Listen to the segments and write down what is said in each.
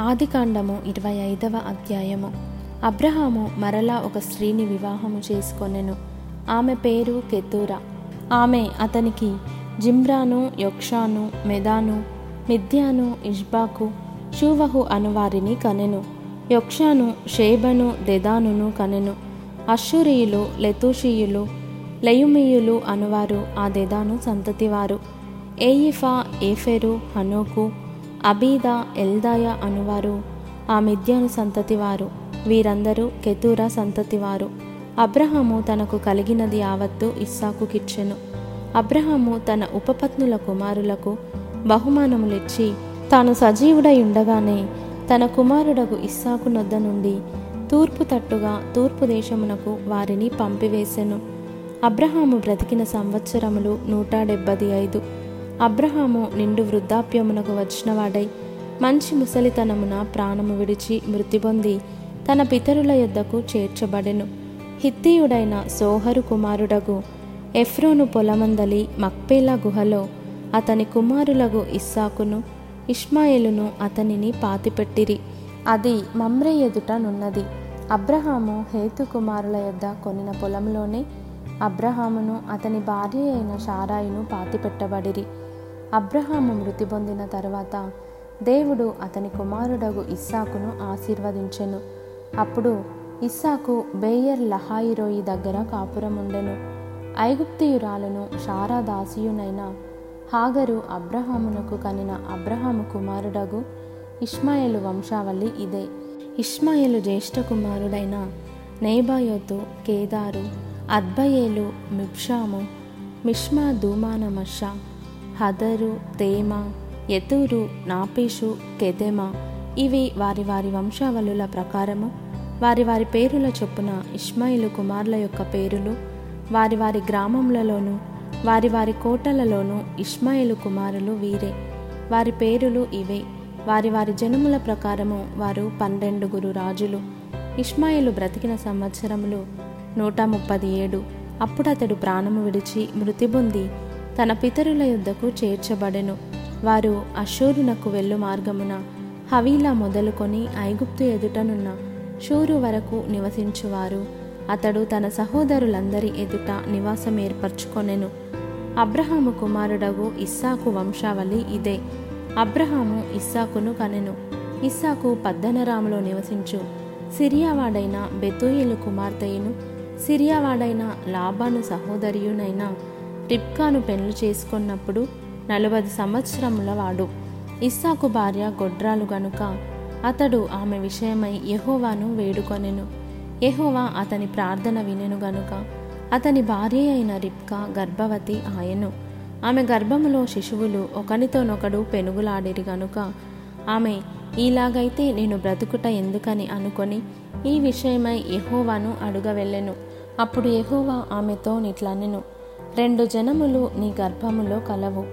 ఆదికాండము ఇరవై ఐదవ అధ్యాయము. అబ్రహాము మరలా ఒక స్త్రీని వివాహము చేసుకొనెను. ఆమె పేరు కెతూరా. ఆమె అతనికి Zimran Jokshan Medan Midian Ishbak Shuah అనువారిని కనెను. యొక్షాను షేబను దెదానును కనెను. అశ్షూరియులు లెతూషియులు లయుమియులు అనువారు ఆ దెదాను సంతతివారు. ఏయిఫా ఏఫెరు హనోకు అబీదా ఎల్దాయ అనువారు. ఆ మిద్యాను సంతతివారు. వీరందరూ కెతూరా సంతతివారు. అబ్రహాము తనకు కలిగినది యావత్తు ఇస్సాకుకిచ్చెను అబ్రహాము తన ఉపపత్నుల కుమారులకు బహుమానములిచ్చి తాను సజీవుడై ఉండగానే తన కుమారుడకు ఇస్సాకు నొద్ద నుండి తూర్పు తట్టుగా తూర్పు దేశమునకు వారిని పంపివేశెను అబ్రహాము బ్రతికిన సంవత్సరములు నూట డెబ్బది ఐదు. అబ్రహాము నిండు వృద్ధాప్యమునకు వచ్చినవాడై మంచి ముసలితనమున ప్రాణము విడిచి మృతి పొంది తన పితరుల యొద్దకు చేర్చబడెను. హిత్తీయుడైన సోహరు కుమారుడగు ఎఫ్రోను పొలమందలి మక్పేలా గుహలో అతని కుమారులగు ఇస్సాకును ఇష్మాయేలును అతనిని పాతిపెట్టిరి. అది మమ్రే ఎదుట నున్నది. అబ్రహాము హేతు కుమారుల యొద్ద కొనిన పొలంలోనే అబ్రహామును అతని భార్య అయిన షారాయిను పాతిపెట్టబడిరి. అబ్రహాము మృతి పొందిన తర్వాత దేవుడు అతని కుమారుడగు ఇస్సాకును ఆశీర్వదించెను. అప్పుడు ఇస్సాకు బేయర్ లహాయిరోయి దగ్గర కాపురముండెను. ఐగుప్తియురాలను షారా దాసియునైన హాగరు అబ్రహామునకు కనిన అబ్రహాము కుమారుడగు ఇష్మాయేలు వంశావళి ఇదే. ఇష్మాయేలు జ్యేష్ఠ కుమారుడైన నేబాయోతు కేదారు అద్బయేలు మిబ్షాము మిష్మా ధూమానమష హదరు తేమ యతూరు నాపీషు కెదెమ ఇవి వారి వారి వంశావళుల ప్రకారము. వారి వారి పేరుల చొప్పున ఇష్మాయిలు కుమారుల యొక్క పేరులు. వారి వారి గ్రామములలోను వారి వారి కోటలలోనూ ఇష్మాయిలు కుమారులు వీరే. వారి పేరులు ఇవే. వారి వారి జనముల ప్రకారము వారు పన్నెండుగురు రాజులు. ఇష్మాయిలు బ్రతికిన సంవత్సరములు నూట ముప్పది ఏడు అప్పుడు అతడు ప్రాణము విడిచి మృతిబొంది తన పితరుల యుద్ధకు చేర్చబడెను. వారు అశూరునకు వెళ్ళు మార్గమున హవీలా మొదలుకొని ఐగుప్తు ఎదుటనున్న షూరు వరకు నివసించువారు. అతడు తన సహోదరులందరి ఎదుట నివాసం ఏర్పరచుకొనెను. అబ్రహాము కుమారుడగు ఇస్సాకు వంశావళి ఇదే. అబ్రహాము ఇస్సాకును కనెను. ఇస్సాకు పద్దనరాములో నివసించు. సిరియావాడైన బెతూయిలు కుమార్తెయును సిరియావాడైన లాబాను సహోదరియునైన రిప్కాను పెళ్ళి చేసుకున్నప్పుడు నలభై సంవత్సరముల వాడు. ఇస్సాకు భార్య గొడ్రాలు గనుక అతడు ఆమె విషయమై యహోవాను వేడుకొనెను. యహోవా అతని ప్రార్థన వినెను గనుక అతని భార్య అయిన రిప్కా గర్భవతి ఆయను. ఆమె గర్భములో శిశువులు ఒకనితోనొకడు పెనుగులాడిరి గనుక ఆమె ఇలాగైతే నేను బ్రతుకుట ఎందుకని అనుకొని ఈ విషయమై యహోవాను అడుగవెళ్ళెను. అప్పుడు యహోవా ఆమెతో నిట్లనెను. రెండు జనములు నీ గర్భములో కలవు.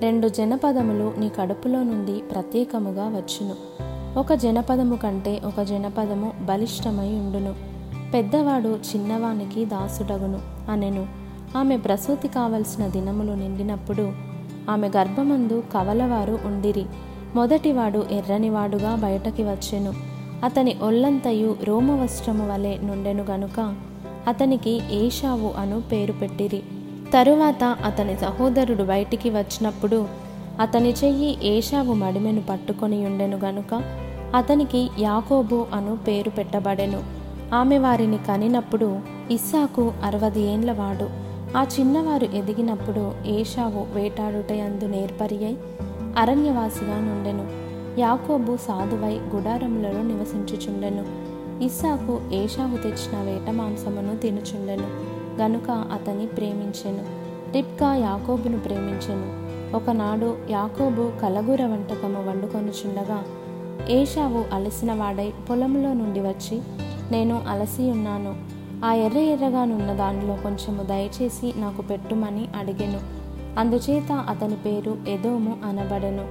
రెండు జనపదములు నీ కడుపులో నుండి ప్రత్యేకముగా వచ్చును. ఒక జనపదము కంటే ఒక జనపదము బలిష్టమై ఉండును. పెద్దవాడు చిన్నవానికి దాసుడగును అనెను. ఆమె ప్రసూతి కావలసిన దినములు నిండినప్పుడు ఆమె గర్భమందు కవలవారు ఉండిరి. మొదటివాడు ఎర్రనివాడుగా బయటకి వచ్చెను. అతని ఒళ్ళంతయు రోమవస్త్రము వలె నుండెను గనుక అతనికి ఏషావు అను పేరు పెట్టిరి. తరువాత అతని సహోదరుడు బయటికి వచ్చినప్పుడు అతని చెయ్యి ఏషావు మడిమెను పట్టుకొని ఉండెను గనుక అతనికి యాకోబు అను పేరు పెట్టబడెను. ఆమె వారిని కనినప్పుడు ఇస్సాకు అరవది ఏండ్లవాడు ఆ చిన్నవారు ఎదిగినప్పుడు ఏషావు వేటాడుటయందు నేర్పరియై అరణ్యవాసిగా నుండెను. యాకోబు సాధువై గుడారములలో నివసించుచుండెను. ఇస్సాకు ఏషావు తెచ్చిన వేట మాంసమును తినుచుండెను. గనుక అతని ప్రేమించెను. రిప్కా యాకోబును ప్రేమించెను. ఒకనాడు యాకోబు కలగూర వంటకము వండుకొనుచుండగా ఏషావు అలసిన వాడై పొలంలో నుండి వచ్చి నేను అలసి ఉన్నాను. ఆ ఎర్ర ఎర్రగానున్న దానిలో కొంచెము దయచేసి నాకు పెట్టుమని అడిగెను. అందుచేత అతని పేరు ఎదోము అనబడెను.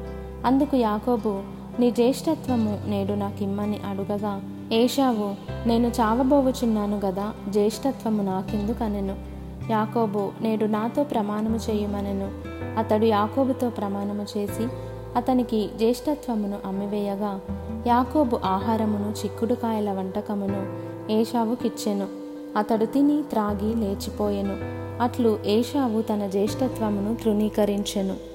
అందుకు యాకోబు నీ జ్యేష్ఠత్వము నేడు నాకిమ్మని అడుగగా ఏషావు నేను చావబోవుచున్నాను గదా జ్యేష్ఠత్వము నాకెందుకనెను? యాకోబు నేడు నాతో ప్రమాణము చేయుమనెను. అతడు యాకోబుతో ప్రమాణము చేసి అతనికి జ్యేష్ఠత్వమును అమ్మివేయగా యాకోబు ఆహారమును చిక్కుడుకాయల వంటకమును ఏషావుకిచ్చెను. అతడు తిని త్రాగి లేచిపోయెను. అట్లు ఏషావు తన జ్యేష్ఠత్వమును తృణీకరించెను.